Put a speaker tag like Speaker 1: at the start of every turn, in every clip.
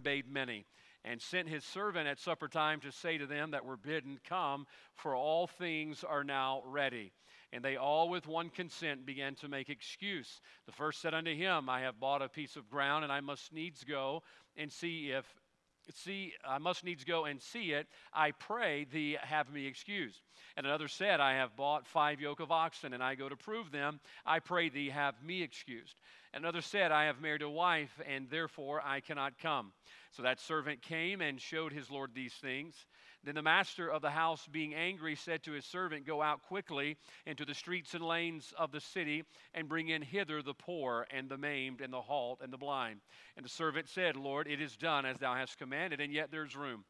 Speaker 1: bade many and sent his servant at supper time to say to them that were bidden, Come, for all things are now ready. And they all with one consent began to make excuse. The first said unto him, I have bought a piece of ground, and I must needs go and see if see I must needs go and see it. I pray thee have me excused. And another said, I have bought five yoke of oxen, and I go to prove them. I pray thee have me excused. Another said, I have married a wife, and therefore I cannot come. So that servant came and showed his Lord these things. Then the master of the house, being angry, said to his servant, Go out quickly into the streets and lanes of the city, and bring in hither the poor, and the maimed, and the halt, and the blind. And the servant said, Lord, it is done as thou hast commanded, and yet there's room.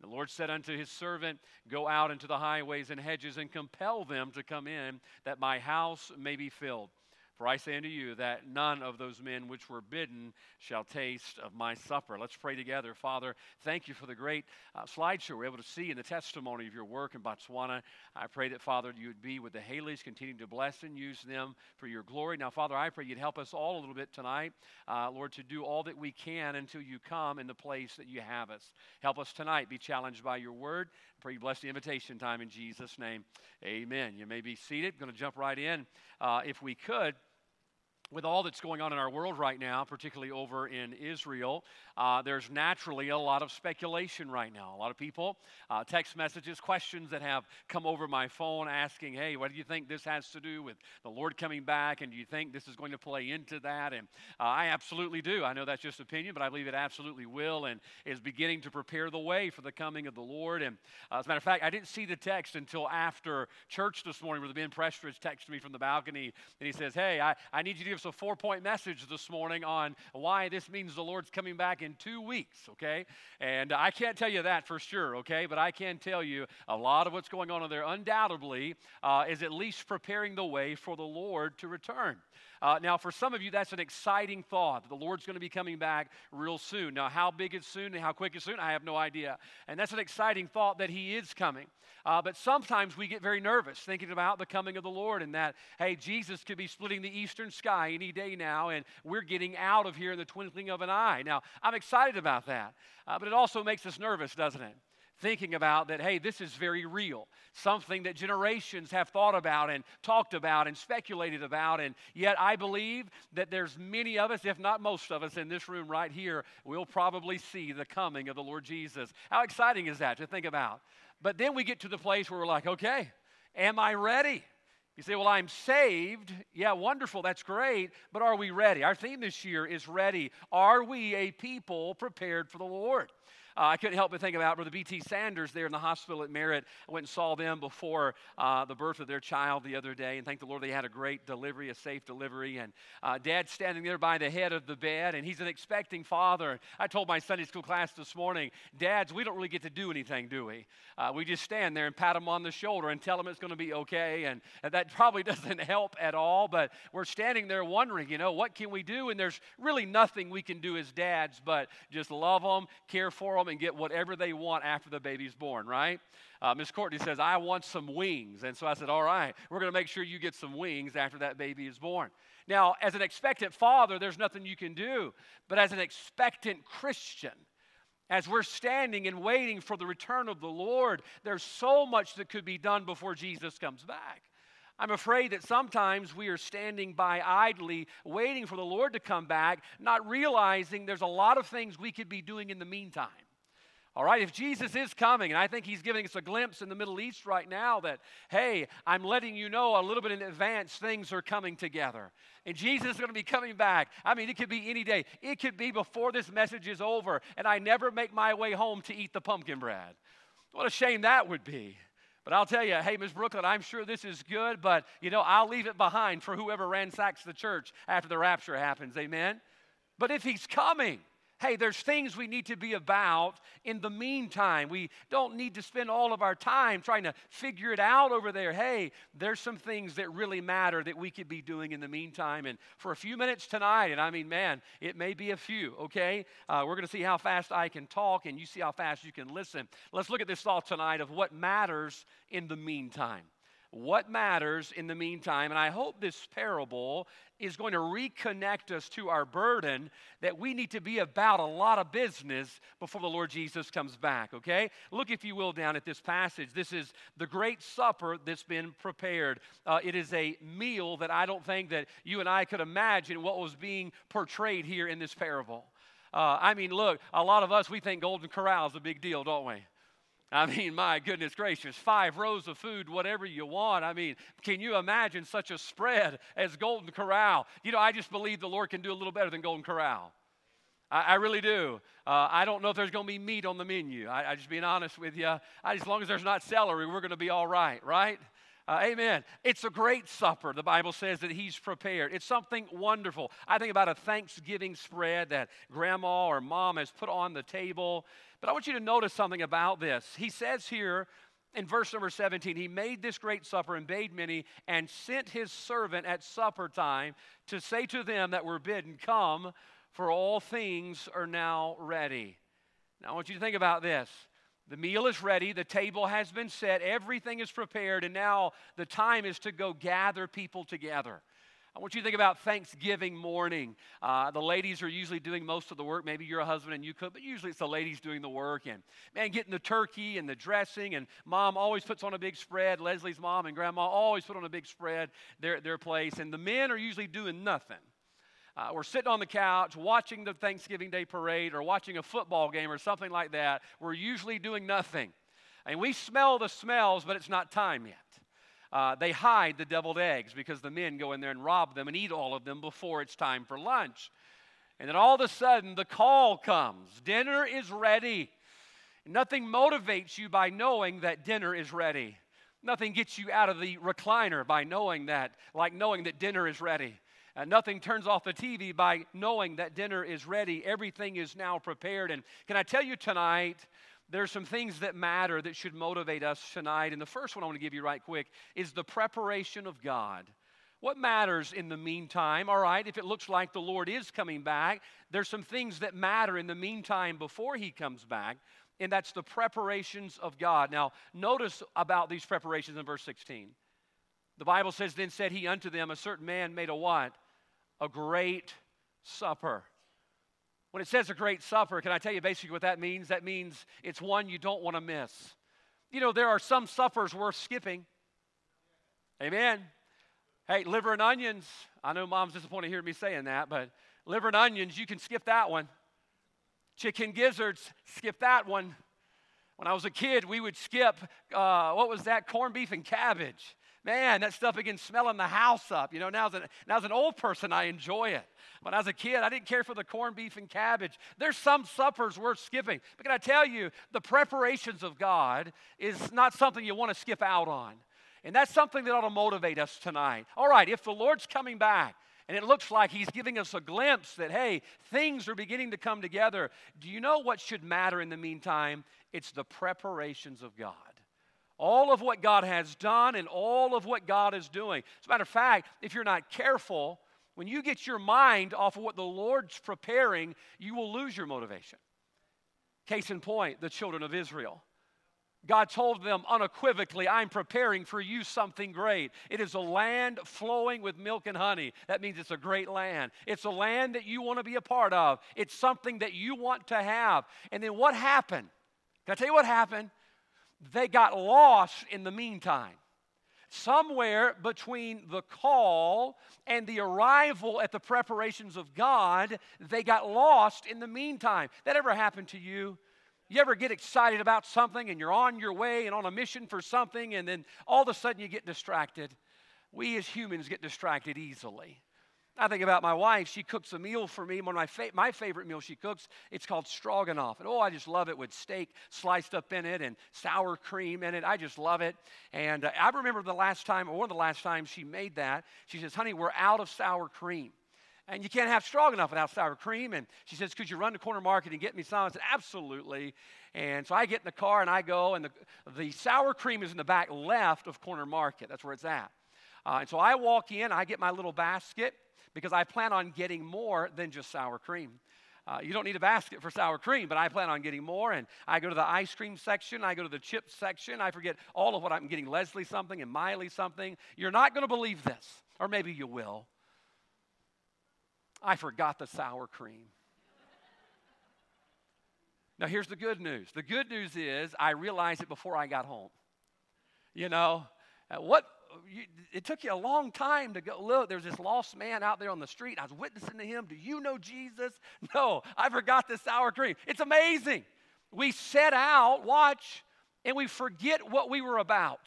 Speaker 1: The Lord said unto his servant, Go out into the highways and hedges, and compel them to come in, that my house may be filled. For I say unto you that none of those men which were bidden shall taste of my supper. Let's pray together. Father, thank you for the great uh, slideshow we're able to see in the testimony of your work in Botswana. I pray that, Father, you would be with the Haleys, continue to bless and use them for your glory. Now, Father, I pray you'd help us all a little bit tonight, uh, Lord, to do all that we can until you come in the place that you have us. Help us tonight be challenged by your word. I pray you bless the invitation time in Jesus' name. Amen. You may be seated. I'm going to jump right in. Uh, if we could, with all that's going on in our world right now, particularly over in Israel, uh, there's naturally a lot of speculation right now. A lot of people, uh, text messages, questions that have come over my phone asking, hey, what do you think this has to do with the Lord coming back? And do you think this is going to play into that? And uh, I absolutely do. I know that's just opinion, but I believe it absolutely will and is beginning to prepare the way for the coming of the Lord. And uh, as a matter of fact, I didn't see the text until after church this morning where the Ben Prestridge texted me from the balcony and he says, hey, I, I need you to give us a four point message this morning on why this means the Lord's coming back in two weeks, okay? And I can't tell you that for sure, okay? But I can tell you a lot of what's going on in there undoubtedly uh, is at least preparing the way for the Lord to return. Uh, now, for some of you, that's an exciting thought. The Lord's going to be coming back real soon. Now, how big is soon and how quick is soon, I have no idea. And that's an exciting thought that He is coming. Uh, but sometimes we get very nervous thinking about the coming of the Lord and that, hey, Jesus could be splitting the eastern sky any day now, and we're getting out of here in the twinkling of an eye. Now, I'm excited about that, uh, but it also makes us nervous, doesn't it? Thinking about that, hey, this is very real, something that generations have thought about and talked about and speculated about. And yet, I believe that there's many of us, if not most of us in this room right here, we'll probably see the coming of the Lord Jesus. How exciting is that to think about? But then we get to the place where we're like, okay, am I ready? You say, well, I'm saved. Yeah, wonderful. That's great. But are we ready? Our theme this year is ready. Are we a people prepared for the Lord? Uh, I couldn't help but think about Brother B.T. Sanders there in the hospital at Merit. I went and saw them before uh, the birth of their child the other day, and thank the Lord they had a great delivery, a safe delivery. And uh, Dad's standing there by the head of the bed, and he's an expecting father. I told my Sunday school class this morning, Dads, we don't really get to do anything, do we? Uh, we just stand there and pat him on the shoulder and tell him it's going to be okay. And, and that probably doesn't help at all, but we're standing there wondering, you know, what can we do? And there's really nothing we can do as dads but just love them, care for them them and get whatever they want after the baby's born, right? Uh, Miss Courtney says, I want some wings. And so I said, All right, we're going to make sure you get some wings after that baby is born. Now, as an expectant father, there's nothing you can do. But as an expectant Christian, as we're standing and waiting for the return of the Lord, there's so much that could be done before Jesus comes back. I'm afraid that sometimes we are standing by idly, waiting for the Lord to come back, not realizing there's a lot of things we could be doing in the meantime. All right, if Jesus is coming, and I think he's giving us a glimpse in the Middle East right now that, hey, I'm letting you know a little bit in advance things are coming together. And Jesus is going to be coming back. I mean, it could be any day. It could be before this message is over, and I never make my way home to eat the pumpkin bread. What a shame that would be. But I'll tell you, hey, Miss Brooklyn, I'm sure this is good, but you know, I'll leave it behind for whoever ransacks the church after the rapture happens. Amen? But if he's coming, hey, there's things we need to be about in the meantime. We don't need to spend all of our time trying to figure it out over there. Hey, there's some things that really matter that we could be doing in the meantime. And for a few minutes tonight, and I mean, man, it may be a few, okay? Uh, we're going to see how fast I can talk and you see how fast you can listen. Let's look at this thought tonight of what matters in the meantime. What matters in the meantime. And I hope this parable is going to reconnect us to our burden that we need to be about a lot of business before the Lord Jesus comes back, okay? Look, if you will, down at this passage. This is the great supper that's been prepared. Uh, it is a meal that I don't think that you and I could imagine what was being portrayed here in this parable. Uh, I mean, look, a lot of us, we think Golden Corral is a big deal, don't we? I mean, my goodness gracious, five rows of food, whatever you want. I mean, can you imagine such a spread as Golden Corral? You know, I just believe the Lord can do a little better than Golden Corral. I, I really do. Uh, I don't know if there's going to be meat on the menu. I, I just being honest with you. I, as long as there's not celery, we're going to be all right, right? Uh, amen. It's a great supper, the Bible says that He's prepared. It's something wonderful. I think about a Thanksgiving spread that grandma or mom has put on the table. But I want you to notice something about this. He says here in verse number 17, He made this great supper and bade many and sent His servant at supper time to say to them that were bidden, Come, for all things are now ready. Now I want you to think about this. The meal is ready, the table has been set, everything is prepared, and now the time is to go gather people together. I want you to think about Thanksgiving morning. Uh, the ladies are usually doing most of the work. Maybe you're a husband and you cook, but usually it's the ladies doing the work. And man, getting the turkey and the dressing. And mom always puts on a big spread. Leslie's mom and grandma always put on a big spread their, their place. And the men are usually doing nothing. Uh, we're sitting on the couch watching the Thanksgiving Day parade or watching a football game or something like that. We're usually doing nothing. And we smell the smells, but it's not time yet. Uh, they hide the deviled eggs because the men go in there and rob them and eat all of them before it's time for lunch. And then all of a sudden, the call comes dinner is ready. Nothing motivates you by knowing that dinner is ready. Nothing gets you out of the recliner by knowing that, like knowing that dinner is ready. Uh, nothing turns off the TV by knowing that dinner is ready. Everything is now prepared. And can I tell you tonight, there's some things that matter that should motivate us tonight. And the first one I want to give you right quick is the preparation of God. What matters in the meantime? All right, if it looks like the Lord is coming back, there's some things that matter in the meantime before he comes back, and that's the preparations of God. Now, notice about these preparations in verse 16. The Bible says, Then said he unto them, A certain man made a what? A great supper. When it says a great supper, can I tell you basically what that means? That means it's one you don't want to miss. You know, there are some suppers worth skipping. Amen. Hey, liver and onions. I know mom's disappointed to hear me saying that, but liver and onions, you can skip that one. Chicken gizzards, skip that one. When I was a kid, we would skip, uh, what was that? Corned beef and cabbage. Man, that stuff begins smelling the house up. You know, now as, an, now as an old person, I enjoy it. I was a kid, I didn't care for the corned beef and cabbage. There's some suppers worth skipping. But can I tell you, the preparations of God is not something you want to skip out on. And that's something that ought to motivate us tonight. All right, if the Lord's coming back, and it looks like he's giving us a glimpse that, hey, things are beginning to come together. Do you know what should matter in the meantime? It's the preparations of God all of what God has done and all of what God is doing. As a matter of fact, if you're not careful, when you get your mind off of what the Lord's preparing, you will lose your motivation. Case in point, the children of Israel. God told them unequivocally, I'm preparing for you something great. It is a land flowing with milk and honey. That means it's a great land. It's a land that you want to be a part of, it's something that you want to have. And then what happened? Can I tell you what happened? They got lost in the meantime. Somewhere between the call and the arrival at the preparations of God, they got lost in the meantime. That ever happened to you? You ever get excited about something and you're on your way and on a mission for something, and then all of a sudden you get distracted? We as humans get distracted easily. I think about my wife. She cooks a meal for me. One of my, fa- my favorite meal she cooks, it's called stroganoff. And oh, I just love it with steak sliced up in it and sour cream in it. I just love it. And uh, I remember the last time, or one of the last times she made that, she says, honey, we're out of sour cream. And you can't have stroganoff without sour cream. And she says, Could you run to Corner Market and get me some? I said, Absolutely. And so I get in the car and I go, and the, the sour cream is in the back left of Corner Market. That's where it's at. Uh, and so I walk in, I get my little basket, because I plan on getting more than just sour cream. Uh, you don't need a basket for sour cream, but I plan on getting more. And I go to the ice cream section, I go to the chip section, I forget all of what I'm getting Leslie something and Miley something. You're not going to believe this, or maybe you will. I forgot the sour cream. now, here's the good news the good news is I realized it before I got home. You know, uh, what you, it took you a long time to go look there's this lost man out there on the street. I was witnessing to him. Do you know jesus? No i forgot the sour cream. It's amazing. We set out watch and we forget what we were about.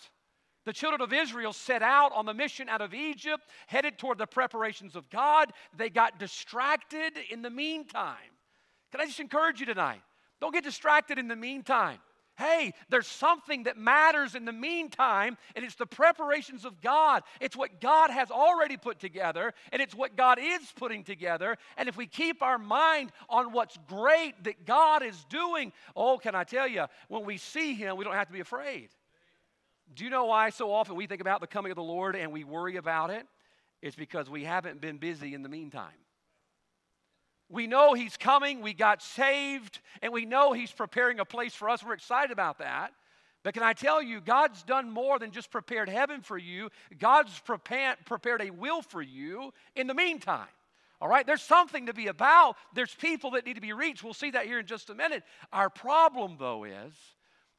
Speaker 1: The children of israel set out on the mission out of egypt headed toward the preparations of god. They got distracted in the meantime. Can i just encourage you tonight? Don't get distracted in the meantime Hey, there's something that matters in the meantime, and it's the preparations of God. It's what God has already put together, and it's what God is putting together. And if we keep our mind on what's great that God is doing, oh, can I tell you, when we see Him, we don't have to be afraid. Do you know why so often we think about the coming of the Lord and we worry about it? It's because we haven't been busy in the meantime. We know He's coming, we got saved, and we know He's preparing a place for us. We're excited about that. But can I tell you, God's done more than just prepared heaven for you, God's prepared, a will for you in the meantime. All right, there's something to be about. There's people that need to be reached. We'll see that here in just a minute. Our problem, though, is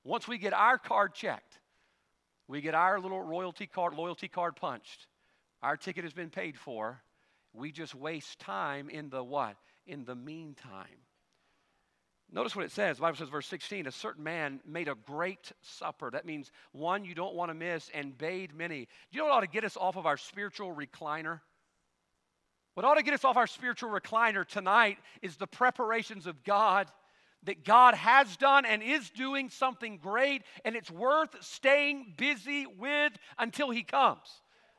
Speaker 1: once we get our card checked, we get our little royalty card, loyalty card punched, our ticket has been paid for, we just waste time in the what? In the meantime. Notice what it says. The Bible says, verse 16, a certain man made a great supper. That means one you don't want to miss and bade many. Do you know what ought to get us off of our spiritual recliner? What ought to get us off our spiritual recliner tonight is the preparations of God that God has done and is doing something great, and it's worth staying busy with until He comes.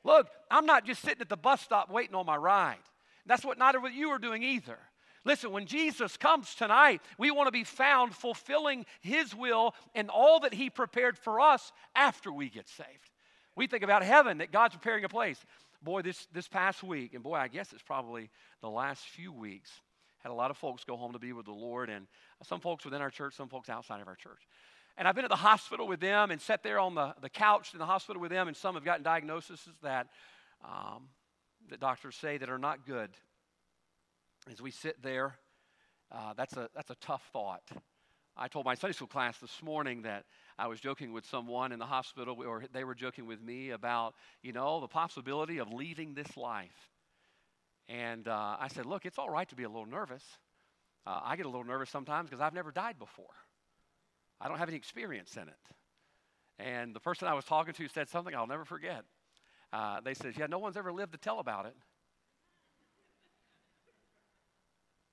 Speaker 1: Look, I'm not just sitting at the bus stop waiting on my ride. That's what neither of you are doing either. Listen, when Jesus comes tonight, we want to be found fulfilling His will and all that He prepared for us after we get saved. We think about heaven, that God's preparing a place. Boy, this, this past week, and boy, I guess it's probably the last few weeks, had a lot of folks go home to be with the Lord, and some folks within our church, some folks outside of our church. And I've been at the hospital with them and sat there on the, the couch in the hospital with them, and some have gotten diagnoses that, um, that doctors say that are not good as we sit there, uh, that's, a, that's a tough thought. I told my Sunday school class this morning that I was joking with someone in the hospital, or they were joking with me about, you know, the possibility of leaving this life. And uh, I said, look, it's all right to be a little nervous. Uh, I get a little nervous sometimes because I've never died before. I don't have any experience in it. And the person I was talking to said something I'll never forget. Uh, they said, yeah, no one's ever lived to tell about it.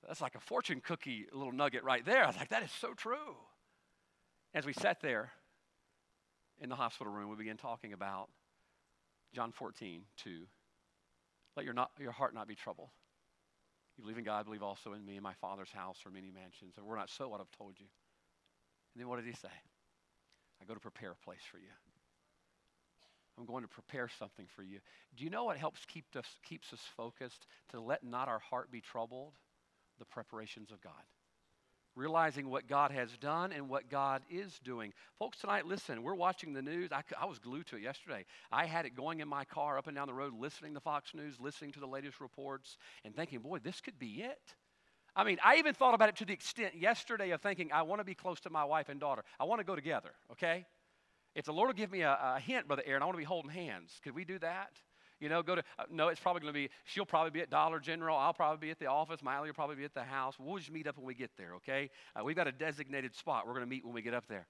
Speaker 1: That's like a fortune cookie little nugget right there. I was like, that is so true. As we sat there in the hospital room, we began talking about John 14, 2. Let your, not, your heart not be troubled. You believe in God, believe also in me. In my Father's house are many mansions. If we're not so, what I've told you. And then what did he say? I go to prepare a place for you. I'm going to prepare something for you. Do you know what helps keep us, keeps us focused? To let not our heart be troubled? The preparations of God. Realizing what God has done and what God is doing. Folks, tonight, listen, we're watching the news. I, I was glued to it yesterday. I had it going in my car up and down the road, listening to Fox News, listening to the latest reports, and thinking, boy, this could be it. I mean, I even thought about it to the extent yesterday of thinking, I want to be close to my wife and daughter. I want to go together, okay? If the Lord will give me a, a hint, Brother Aaron, I want to be holding hands. Could we do that? You know, go to, uh, no, it's probably going to be, she'll probably be at Dollar General. I'll probably be at the office. Miley will probably be at the house. We'll just meet up when we get there, okay? Uh, we've got a designated spot. We're going to meet when we get up there.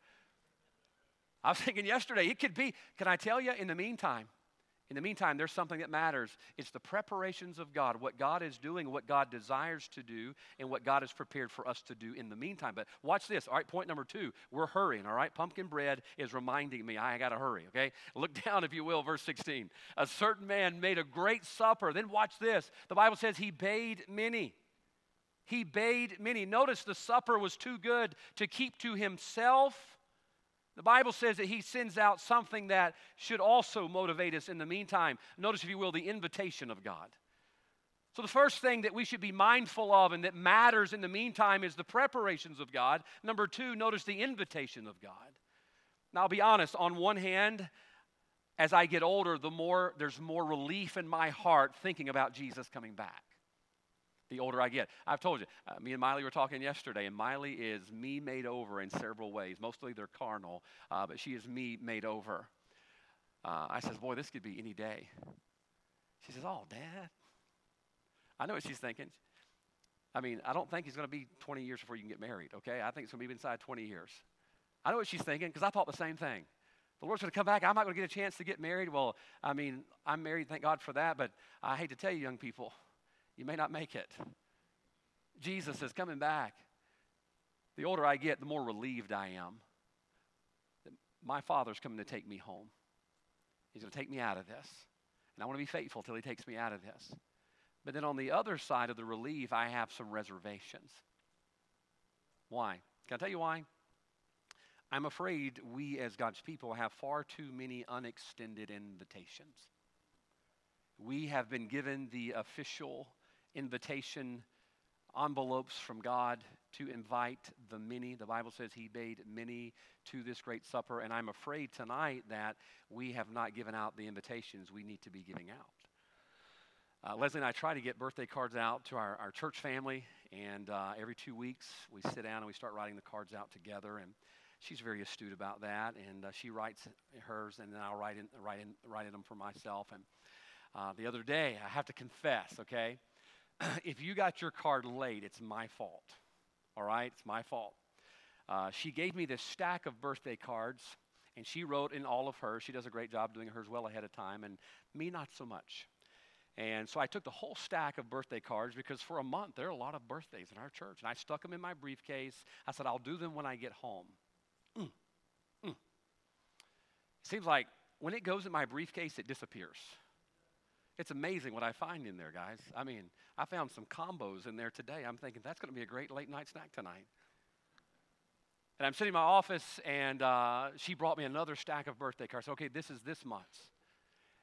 Speaker 1: I was thinking yesterday, it could be, can I tell you, in the meantime, in the meantime, there's something that matters. It's the preparations of God, what God is doing, what God desires to do, and what God has prepared for us to do in the meantime. But watch this. All right, point number two. We're hurrying, all right? Pumpkin bread is reminding me I got to hurry, okay? Look down, if you will, verse 16. A certain man made a great supper. Then watch this. The Bible says he bade many. He bade many. Notice the supper was too good to keep to himself the Bible says that he sends out something that should also motivate us in the meantime. Notice, if you will, the invitation of God. So, the first thing that we should be mindful of and that matters in the meantime is the preparations of God. Number two, notice the invitation of God. Now, I'll be honest, on one hand, as I get older, the more there's more relief in my heart thinking about Jesus coming back. The older I get, I've told you, uh, me and Miley were talking yesterday, and Miley is me made over in several ways. Mostly they're carnal, uh, but she is me made over. Uh, I says, Boy, this could be any day. She says, Oh, Dad. I know what she's thinking. I mean, I don't think he's going to be 20 years before you can get married, okay? I think it's going to be inside 20 years. I know what she's thinking because I thought the same thing. The Lord's going to come back. I'm not going to get a chance to get married. Well, I mean, I'm married, thank God for that, but I hate to tell you, young people, you may not make it. Jesus is coming back. The older I get, the more relieved I am my Father's coming to take me home. He's going to take me out of this. And I want to be faithful till He takes me out of this. But then on the other side of the relief, I have some reservations. Why? Can I tell you why? I'm afraid we as God's people have far too many unextended invitations. We have been given the official invitation envelopes from God to invite the many. The Bible says He bade many to this great supper, and I'm afraid tonight that we have not given out the invitations we need to be giving out. Uh, Leslie and I try to get birthday cards out to our, our church family, and uh, every two weeks we sit down and we start writing the cards out together. And she's very astute about that, and uh, she writes hers, and then I'll write in, write in, write in them for myself. And uh, the other day, I have to confess, okay, if you got your card late, it's my fault. All right, it's my fault. Uh, she gave me this stack of birthday cards, and she wrote in all of hers. She does a great job doing hers well ahead of time, and me not so much. And so I took the whole stack of birthday cards because for a month there are a lot of birthdays in our church. And I stuck them in my briefcase. I said, I'll do them when I get home. Mm. Mm. Seems like when it goes in my briefcase, it disappears. It's amazing what I find in there, guys. I mean, I found some combos in there today. I'm thinking that's going to be a great late night snack tonight. And I'm sitting in my office, and uh, she brought me another stack of birthday cards. Okay, this is this month's.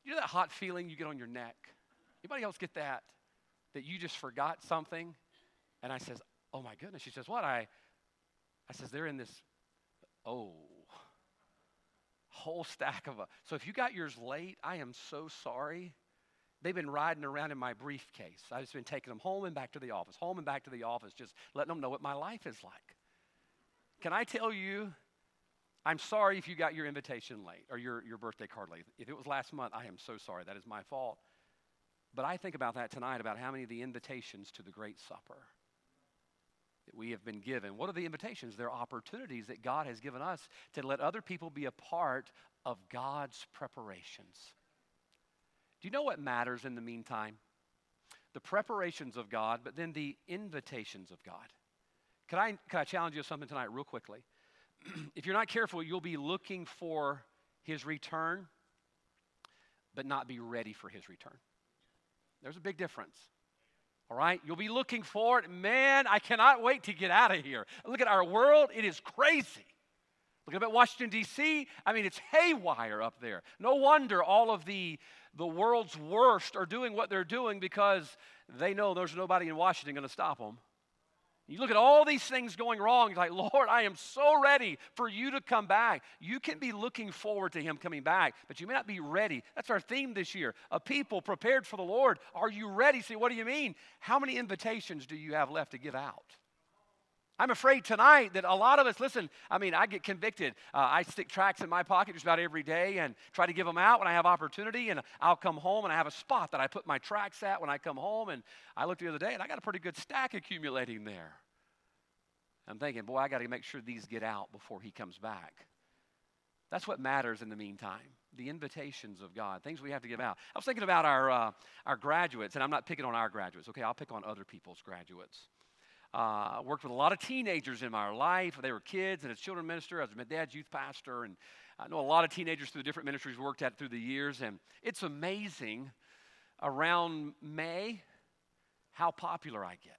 Speaker 1: You know that hot feeling you get on your neck? Anybody else get that? That you just forgot something? And I says, Oh my goodness. She says, What? I I says, They're in this oh whole stack of a so if you got yours late, I am so sorry. They've been riding around in my briefcase. I've just been taking them home and back to the office, home and back to the office, just letting them know what my life is like. Can I tell you, I'm sorry if you got your invitation late or your, your birthday card late. If it was last month, I am so sorry. That is my fault. But I think about that tonight about how many of the invitations to the great supper that we have been given. What are the invitations? They're opportunities that God has given us to let other people be a part of God's preparations. Do you know what matters in the meantime? The preparations of God, but then the invitations of God. Can I, can I challenge you something tonight, real quickly? if you're not careful, you'll be looking for his return, but not be ready for his return. There's a big difference. All right? You'll be looking for it. Man, I cannot wait to get out of here. Look at our world, it is crazy. Look at Washington, D.C. I mean, it's haywire up there. No wonder all of the, the world's worst are doing what they're doing because they know there's nobody in Washington going to stop them. You look at all these things going wrong, like, Lord, I am so ready for you to come back. You can be looking forward to Him coming back, but you may not be ready. That's our theme this year. A people prepared for the Lord. Are you ready? See, what do you mean? How many invitations do you have left to give out? I'm afraid tonight that a lot of us, listen, I mean, I get convicted. Uh, I stick tracts in my pocket just about every day and try to give them out when I have opportunity. And I'll come home and I have a spot that I put my tracts at when I come home. And I looked the other day and I got a pretty good stack accumulating there. I'm thinking, boy, I got to make sure these get out before he comes back. That's what matters in the meantime. The invitations of God, things we have to give out. I was thinking about our, uh, our graduates, and I'm not picking on our graduates, okay? I'll pick on other people's graduates. Uh, worked with a lot of teenagers in my life. They were kids, and as children minister, I was my dad's youth pastor, and I know a lot of teenagers through the different ministries worked at through the years, and it's amazing around May how popular I get.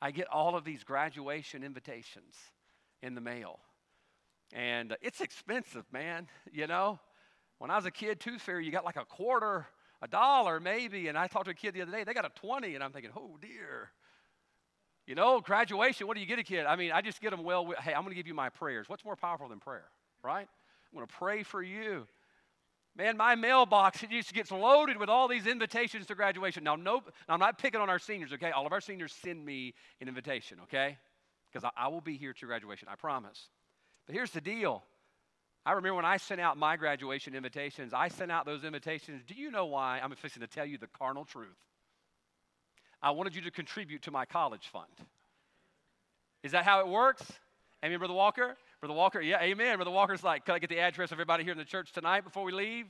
Speaker 1: I get all of these graduation invitations in the mail. And it's expensive, man. You know, when I was a kid, Tooth Fairy, you got like a quarter a dollar maybe. And I talked to a kid the other day, they got a 20, and I'm thinking, oh dear. You know, graduation, what do you get a kid? I mean, I just get them well, hey, I'm going to give you my prayers. What's more powerful than prayer, right? I'm going to pray for you. Man, my mailbox it just gets loaded with all these invitations to graduation. Now, no, now I'm not picking on our seniors, okay? All of our seniors send me an invitation, okay? Because I, I will be here to graduation, I promise. But here's the deal. I remember when I sent out my graduation invitations, I sent out those invitations. Do you know why? I'm fixing to tell you the carnal truth. I wanted you to contribute to my college fund. Is that how it works? Amen, Brother Walker? Brother Walker, yeah, amen. Brother Walker's like, can I get the address of everybody here in the church tonight before we leave?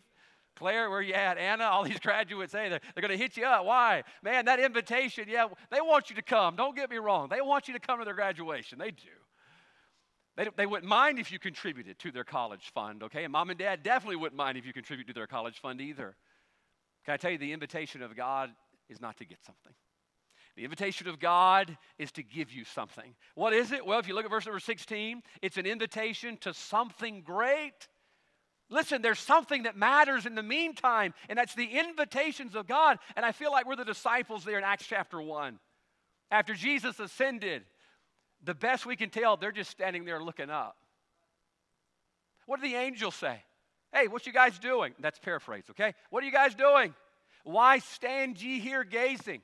Speaker 1: Claire, where you at? Anna, all these graduates, hey, they're, they're going to hit you up. Why? Man, that invitation, yeah, they want you to come. Don't get me wrong. They want you to come to their graduation. They do. They, they wouldn't mind if you contributed to their college fund, okay? And mom and dad definitely wouldn't mind if you contribute to their college fund either. Can I tell you, the invitation of God is not to get something. The invitation of God is to give you something. What is it? Well, if you look at verse number 16, it's an invitation to something great. Listen, there's something that matters in the meantime, and that's the invitations of God. And I feel like we're the disciples there in Acts chapter 1. After Jesus ascended, the best we can tell, they're just standing there looking up. What did the angels say? Hey, what you guys doing? That's paraphrase, okay? What are you guys doing? Why stand ye here gazing?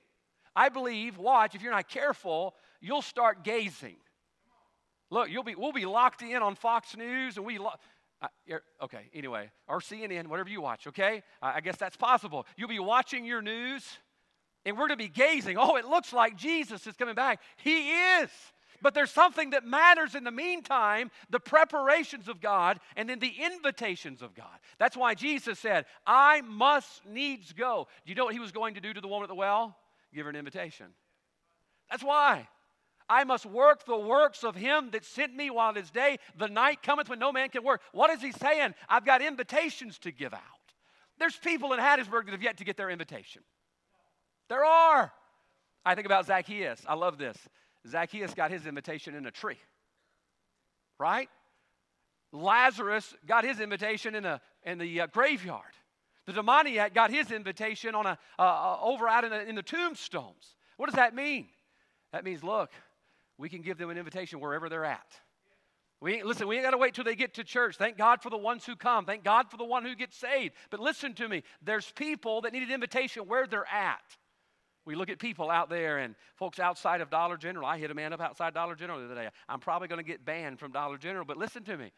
Speaker 1: I believe, watch, if you're not careful, you'll start gazing. Look, you'll be, we'll be locked in on Fox News and we, lo- uh, okay, anyway, or CNN, whatever you watch, okay? I, I guess that's possible. You'll be watching your news and we're going to be gazing. Oh, it looks like Jesus is coming back. He is. But there's something that matters in the meantime the preparations of God and then the invitations of God. That's why Jesus said, I must needs go. Do you know what he was going to do to the woman at the well? give her an invitation. That's why. I must work the works of him that sent me while it is day. The night cometh when no man can work. What is he saying? I've got invitations to give out. There's people in Hattiesburg that have yet to get their invitation. There are. I think about Zacchaeus. I love this. Zacchaeus got his invitation in a tree, right? Lazarus got his invitation in, a, in the uh, graveyard. The demoniac got his invitation on a, uh, uh, over out in the, in the tombstones. What does that mean? That means, look, we can give them an invitation wherever they're at. We listen, we ain't got to wait till they get to church. Thank God for the ones who come. Thank God for the one who gets saved. But listen to me, there's people that need an invitation where they're at. We look at people out there and folks outside of Dollar General. I hit a man up outside Dollar General the other day. I'm probably going to get banned from Dollar General, but listen to me.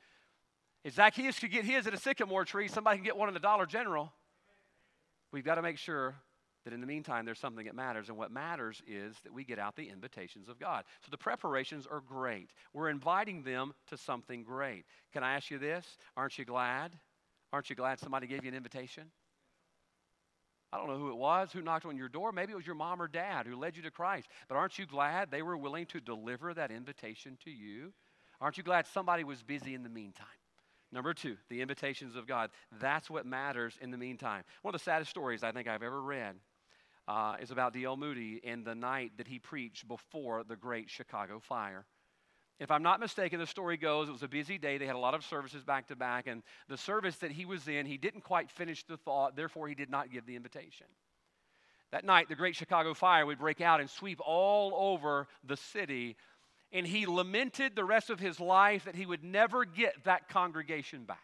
Speaker 1: If Zacchaeus could get his at a sycamore tree, somebody can get one in the Dollar General. We've got to make sure that in the meantime there's something that matters and what matters is that we get out the invitations of god so the preparations are great we're inviting them to something great can i ask you this aren't you glad aren't you glad somebody gave you an invitation I don't know who it was who knocked on your door. Maybe it was your mom or dad who led you to Christ. But aren't you glad they were willing to deliver that invitation to you? Aren't you glad somebody was busy in the meantime? Number two, the invitations of God. That's what matters in the meantime. One of the saddest stories I think I've ever read uh, is about D.L. Moody and the night that he preached before the great Chicago fire. If I'm not mistaken, the story goes it was a busy day. They had a lot of services back to back, and the service that he was in, he didn't quite finish the thought, therefore, he did not give the invitation. That night, the great Chicago fire would break out and sweep all over the city and he lamented the rest of his life that he would never get that congregation back.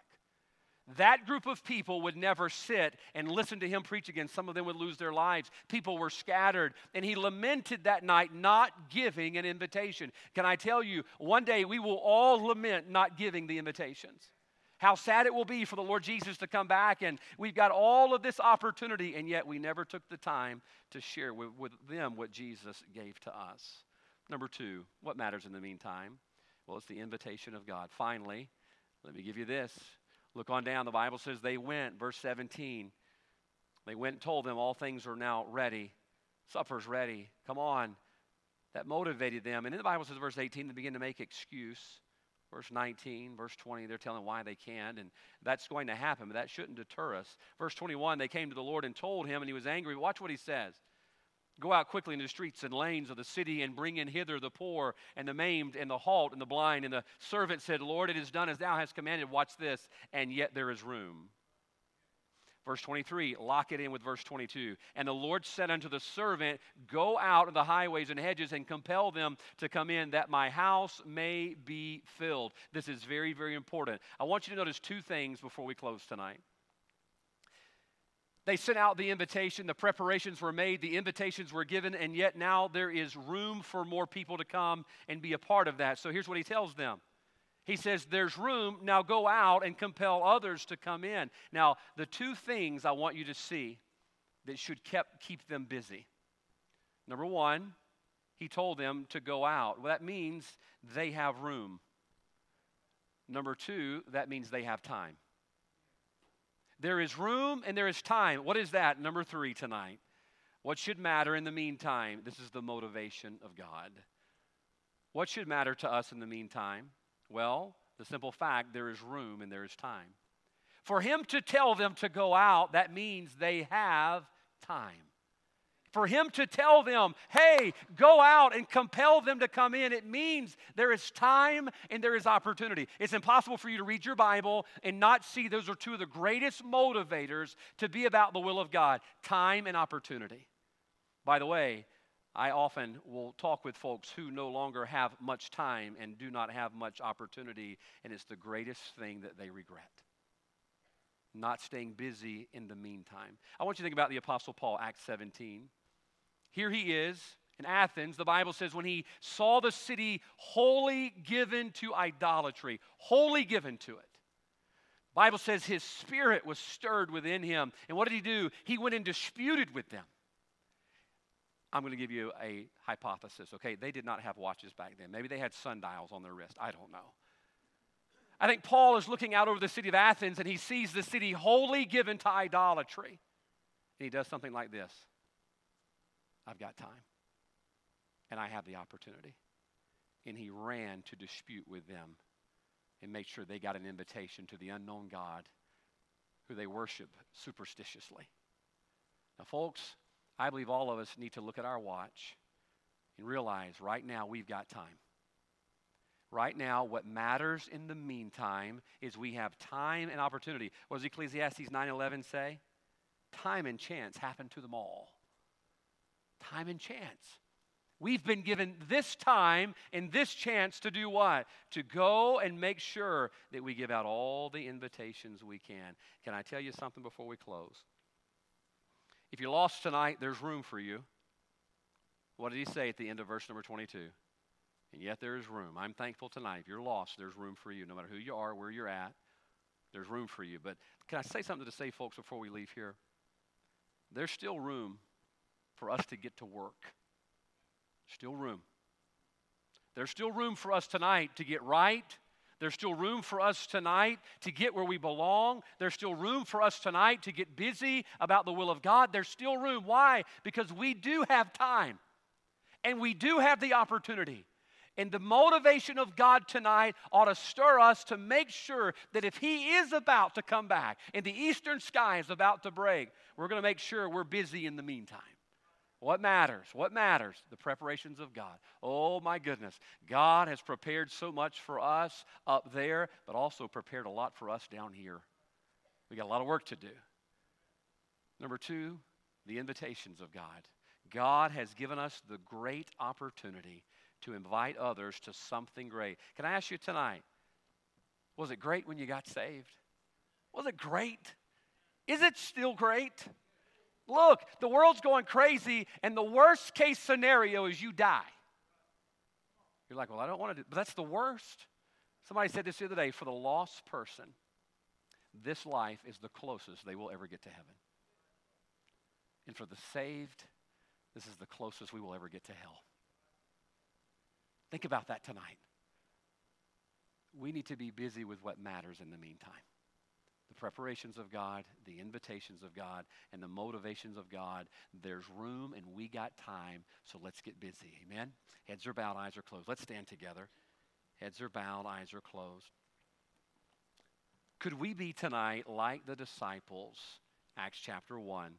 Speaker 1: That group of people would never sit and listen to him preach again. Some of them would lose their lives. People were scattered. And he lamented that night not giving an invitation. Can I tell you, one day we will all lament not giving the invitations. How sad it will be for the Lord Jesus to come back, and we've got all of this opportunity, and yet we never took the time to share with, with them what Jesus gave to us. Number two, what matters in the meantime? Well, it's the invitation of God. Finally, let me give you this. Look on down. The Bible says they went, verse 17. They went and told them all things are now ready. Supper's ready. Come on. That motivated them. And then the Bible says, verse 18, they begin to make excuse. Verse 19, verse 20, they're telling why they can't, and that's going to happen, but that shouldn't deter us. Verse 21, they came to the Lord and told him, and he was angry. Watch what he says. Go out quickly into the streets and lanes of the city and bring in hither the poor and the maimed and the halt and the blind. And the servant said, Lord, it is done as thou hast commanded. Watch this. And yet there is room. Verse 23, lock it in with verse 22. And the Lord said unto the servant, Go out of the highways and hedges and compel them to come in, that my house may be filled. This is very, very important. I want you to notice two things before we close tonight. They sent out the invitation, the preparations were made, the invitations were given, and yet now there is room for more people to come and be a part of that. So here's what he tells them he says, There's room, now go out and compel others to come in. Now, the two things I want you to see that should kept, keep them busy. Number one, he told them to go out. Well, that means they have room. Number two, that means they have time. There is room and there is time. What is that? Number three tonight. What should matter in the meantime? This is the motivation of God. What should matter to us in the meantime? Well, the simple fact there is room and there is time. For him to tell them to go out, that means they have time. For him to tell them, hey, go out and compel them to come in, it means there is time and there is opportunity. It's impossible for you to read your Bible and not see those are two of the greatest motivators to be about the will of God time and opportunity. By the way, I often will talk with folks who no longer have much time and do not have much opportunity, and it's the greatest thing that they regret. Not staying busy in the meantime. I want you to think about the Apostle Paul, Acts 17. Here he is in Athens. The Bible says when he saw the city wholly given to idolatry, wholly given to it. Bible says his spirit was stirred within him. And what did he do? He went and disputed with them. I'm going to give you a hypothesis, okay? They did not have watches back then. Maybe they had sundials on their wrist. I don't know. I think Paul is looking out over the city of Athens and he sees the city wholly given to idolatry. And he does something like this I've got time, and I have the opportunity. And he ran to dispute with them and make sure they got an invitation to the unknown God who they worship superstitiously. Now, folks, I believe all of us need to look at our watch and realize right now we've got time. Right now, what matters in the meantime is we have time and opportunity. What does Ecclesiastes 9:11 say? Time and chance happen to them all. Time and chance. We've been given this time and this chance to do what? To go and make sure that we give out all the invitations we can. Can I tell you something before we close? If you're lost tonight, there's room for you. What did he say at the end of verse number 22? And yet there is room. I'm thankful tonight. If you're lost, there's room for you. No matter who you are, where you're at, there's room for you. But can I say something to say, folks, before we leave here? There's still room for us to get to work. Still room. There's still room for us tonight to get right there's still room for us tonight to get where we belong. There's still room for us tonight to get busy about the will of God. There's still room. Why? Because we do have time and we do have the opportunity. And the motivation of God tonight ought to stir us to make sure that if He is about to come back and the eastern sky is about to break, we're going to make sure we're busy in the meantime. What matters? What matters? The preparations of God. Oh my goodness. God has prepared so much for us up there, but also prepared a lot for us down here. We got a lot of work to do. Number two, the invitations of God. God has given us the great opportunity to invite others to something great. Can I ask you tonight, was it great when you got saved? Was it great? Is it still great? Look, the world's going crazy, and the worst case scenario is you die. You're like, well, I don't want to do but that's the worst. Somebody said this the other day for the lost person, this life is the closest they will ever get to heaven. And for the saved, this is the closest we will ever get to hell. Think about that tonight. We need to be busy with what matters in the meantime preparations of God, the invitations of God, and the motivations of God. There's room and we got time, so let's get busy. Amen? Heads are bowed, eyes are closed. Let's stand together. Heads are bowed, eyes are closed. Could we be tonight like the disciples, Acts chapter 1,